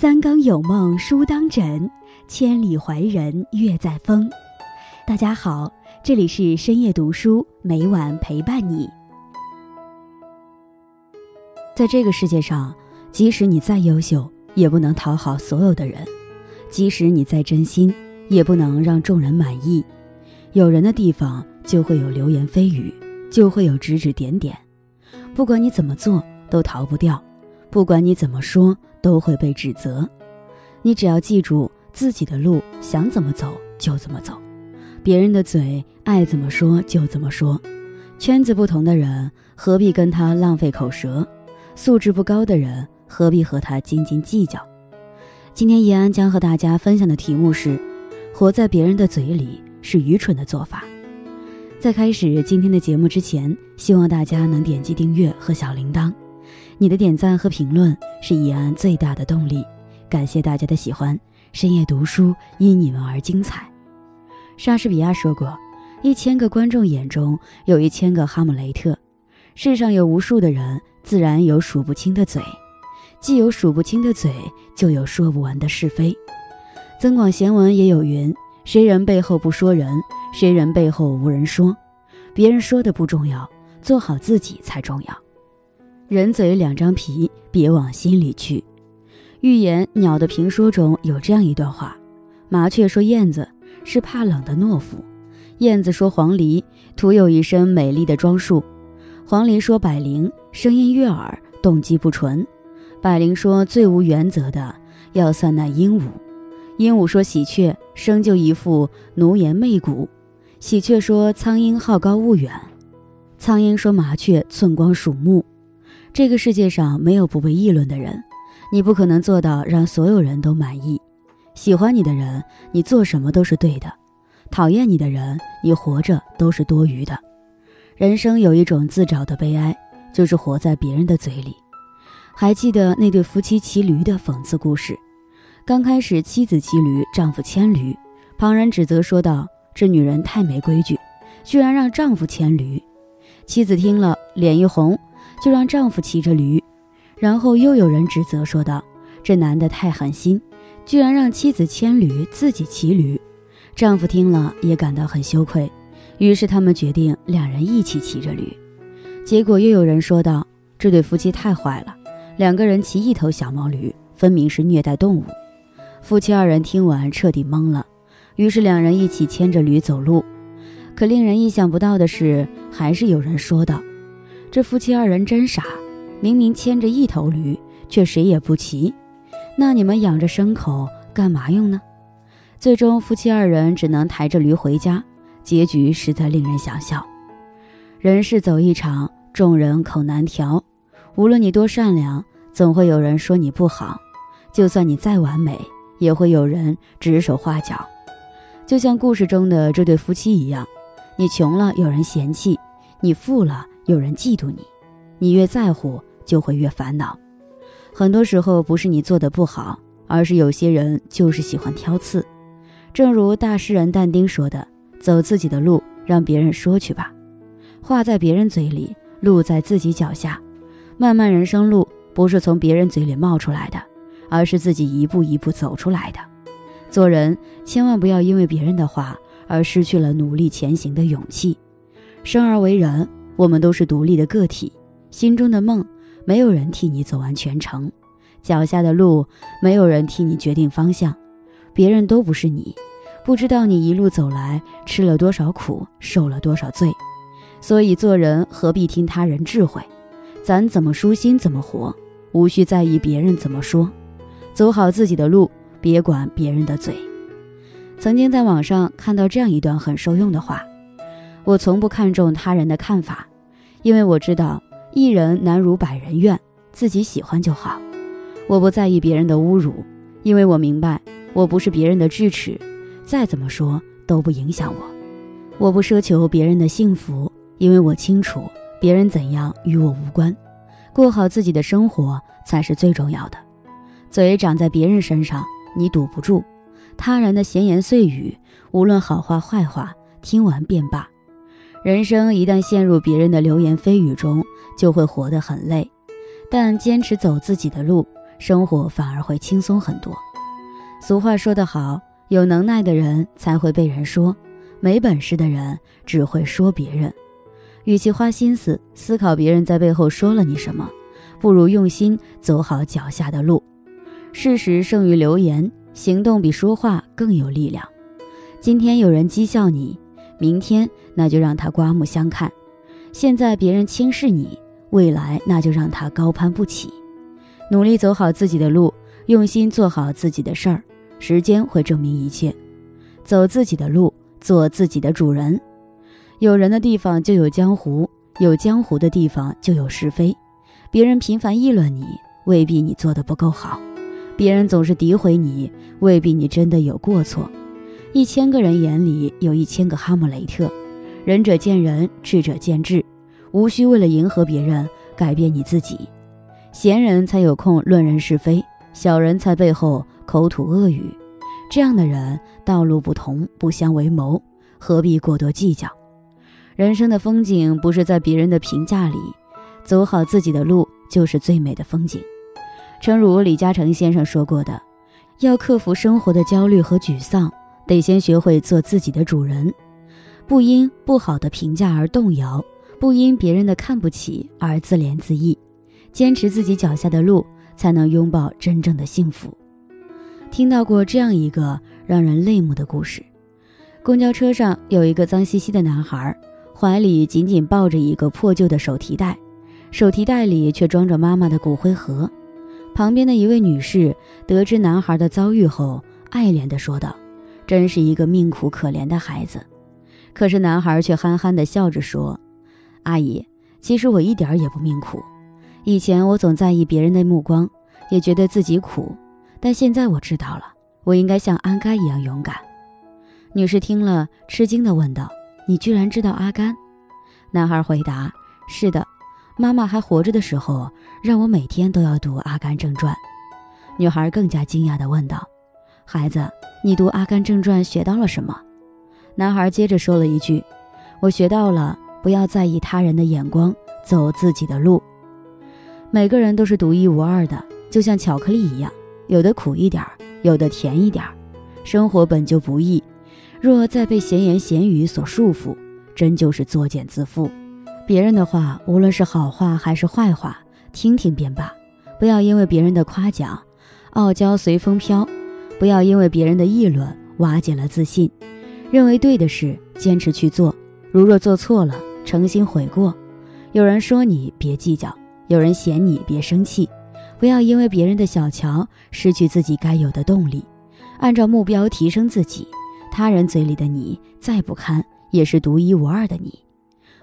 三更有梦书当枕，千里怀人月在风。大家好，这里是深夜读书，每晚陪伴你。在这个世界上，即使你再优秀，也不能讨好所有的人；即使你再真心，也不能让众人满意。有人的地方，就会有流言蜚语，就会有指指点点。不管你怎么做，都逃不掉；不管你怎么说，都会被指责。你只要记住自己的路，想怎么走就怎么走；别人的嘴爱怎么说就怎么说。圈子不同的人，何必跟他浪费口舌？素质不高的人，何必和他斤斤计较？今天易安将和大家分享的题目是：活在别人的嘴里是愚蠢的做法。在开始今天的节目之前，希望大家能点击订阅和小铃铛。你的点赞和评论是易安最大的动力。感谢大家的喜欢，深夜读书因你们而精彩。莎士比亚说过：“一千个观众眼中有一千个哈姆雷特。”世上有无数的人。自然有数不清的嘴，既有数不清的嘴，就有说不完的是非。《增广贤文》也有云：“谁人背后不说人，谁人背后无人说。”别人说的不重要，做好自己才重要。人嘴两张皮，别往心里去。寓言《鸟的评说》中有这样一段话：麻雀说燕子是怕冷的懦夫，燕子说黄鹂徒有一身美丽的装束。黄鹂说：“百灵声音悦耳，动机不纯。”百灵说：“最无原则的要算那鹦鹉。”鹦鹉说：“喜鹊生就一副奴颜媚骨。”喜鹊说：“苍鹰好高骛远。”苍鹰说：“麻雀寸光属目。”这个世界上没有不被议论的人，你不可能做到让所有人都满意。喜欢你的人，你做什么都是对的；讨厌你的人，你活着都是多余的。人生有一种自找的悲哀，就是活在别人的嘴里。还记得那对夫妻骑驴的讽刺故事？刚开始，妻子骑驴，丈夫牵驴，旁人指责说道：“这女人太没规矩，居然让丈夫牵驴。”妻子听了，脸一红，就让丈夫骑着驴。然后又有人指责说道：“这男的太狠心，居然让妻子牵驴，自己骑驴。”丈夫听了也感到很羞愧。于是他们决定两人一起骑着驴，结果又有人说道：“这对夫妻太坏了，两个人骑一头小毛驴，分明是虐待动物。”夫妻二人听完彻底懵了，于是两人一起牵着驴走路。可令人意想不到的是，还是有人说道：“这夫妻二人真傻，明明牵着一头驴，却谁也不骑。那你们养着牲口干嘛用呢？”最终，夫妻二人只能抬着驴回家。结局实在令人想笑。人世走一场，众人口难调。无论你多善良，总会有人说你不好；就算你再完美，也会有人指手画脚。就像故事中的这对夫妻一样，你穷了有人嫌弃，你富了有人嫉妒你。你越在乎，就会越烦恼。很多时候不是你做的不好，而是有些人就是喜欢挑刺。正如大诗人但丁说的。走自己的路，让别人说去吧。话在别人嘴里，路在自己脚下。漫漫人生路，不是从别人嘴里冒出来的，而是自己一步一步走出来的。做人千万不要因为别人的话而失去了努力前行的勇气。生而为人，我们都是独立的个体，心中的梦，没有人替你走完全程；脚下的路，没有人替你决定方向。别人都不是你。不知道你一路走来吃了多少苦，受了多少罪，所以做人何必听他人智慧？咱怎么舒心怎么活，无需在意别人怎么说，走好自己的路，别管别人的嘴。曾经在网上看到这样一段很受用的话：我从不看重他人的看法，因为我知道一人难如百人愿，自己喜欢就好。我不在意别人的侮辱，因为我明白我不是别人的智齿。再怎么说都不影响我，我不奢求别人的幸福，因为我清楚别人怎样与我无关，过好自己的生活才是最重要的。嘴长在别人身上，你堵不住；他人的闲言碎语，无论好话坏话，听完便罢。人生一旦陷入别人的流言蜚语中，就会活得很累。但坚持走自己的路，生活反而会轻松很多。俗话说得好，有能耐的人才会被人说，没本事的人只会说别人。与其花心思思考别人在背后说了你什么，不如用心走好脚下的路。事实胜于流言，行动比说话更有力量。今天有人讥笑你，明天那就让他刮目相看；现在别人轻视你，未来那就让他高攀不起。努力走好自己的路，用心做好自己的事儿，时间会证明一切。走自己的路，做自己的主人。有人的地方就有江湖，有江湖的地方就有是非。别人频繁议论你，未必你做的不够好；别人总是诋毁你，未必你真的有过错。一千个人眼里有一千个哈姆雷特，仁者见仁，智者见智，无需为了迎合别人改变你自己。闲人才有空论人是非，小人才背后口吐恶语。这样的人道路不同，不相为谋，何必过多计较？人生的风景不是在别人的评价里，走好自己的路就是最美的风景。诚如李嘉诚先生说过的，要克服生活的焦虑和沮丧，得先学会做自己的主人，不因不好的评价而动摇，不因别人的看不起而自怜自艾，坚持自己脚下的路，才能拥抱真正的幸福。听到过这样一个让人泪目的故事：公交车上有一个脏兮兮的男孩。怀里紧紧抱着一个破旧的手提袋，手提袋里却装着妈妈的骨灰盒。旁边的一位女士得知男孩的遭遇后，爱怜地说道：“真是一个命苦可怜的孩子。”可是男孩却憨憨地笑着说：“阿姨，其实我一点也不命苦。以前我总在意别人的目光，也觉得自己苦，但现在我知道了，我应该像阿甘一样勇敢。”女士听了，吃惊地问道。你居然知道阿甘？男孩回答：“是的，妈妈还活着的时候，让我每天都要读《阿甘正传》。”女孩更加惊讶地问道：“孩子，你读《阿甘正传》学到了什么？”男孩接着说了一句：“我学到了不要在意他人的眼光，走自己的路。每个人都是独一无二的，就像巧克力一样，有的苦一点儿，有的甜一点儿。生活本就不易。”若再被闲言闲语所束缚，真就是作茧自缚。别人的话，无论是好话还是坏话，听听便罢。不要因为别人的夸奖，傲娇随风飘；不要因为别人的议论，瓦解了自信。认为对的事，坚持去做；如若做错了，诚心悔过。有人说你，别计较；有人嫌你，别生气。不要因为别人的小瞧，失去自己该有的动力。按照目标提升自己。他人嘴里的你再不堪，也是独一无二的你。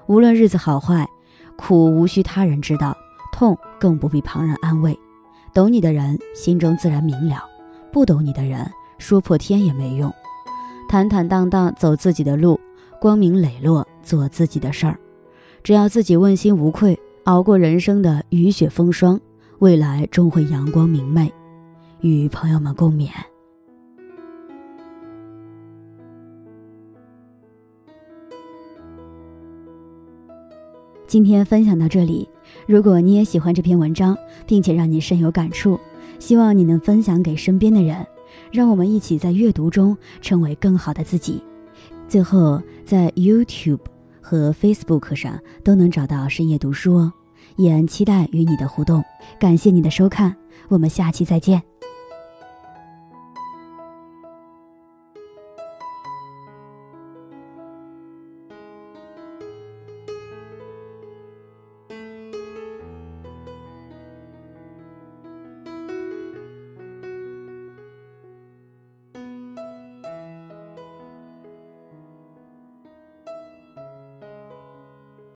无论日子好坏，苦无需他人知道，痛更不必旁人安慰。懂你的人心中自然明了，不懂你的人说破天也没用。坦坦荡荡走自己的路，光明磊落做自己的事儿。只要自己问心无愧，熬过人生的雨雪风霜，未来终会阳光明媚。与朋友们共勉。今天分享到这里，如果你也喜欢这篇文章，并且让你深有感触，希望你能分享给身边的人，让我们一起在阅读中成为更好的自己。最后，在 YouTube 和 Facebook 上都能找到深夜读书哦，也期待与你的互动。感谢你的收看，我们下期再见。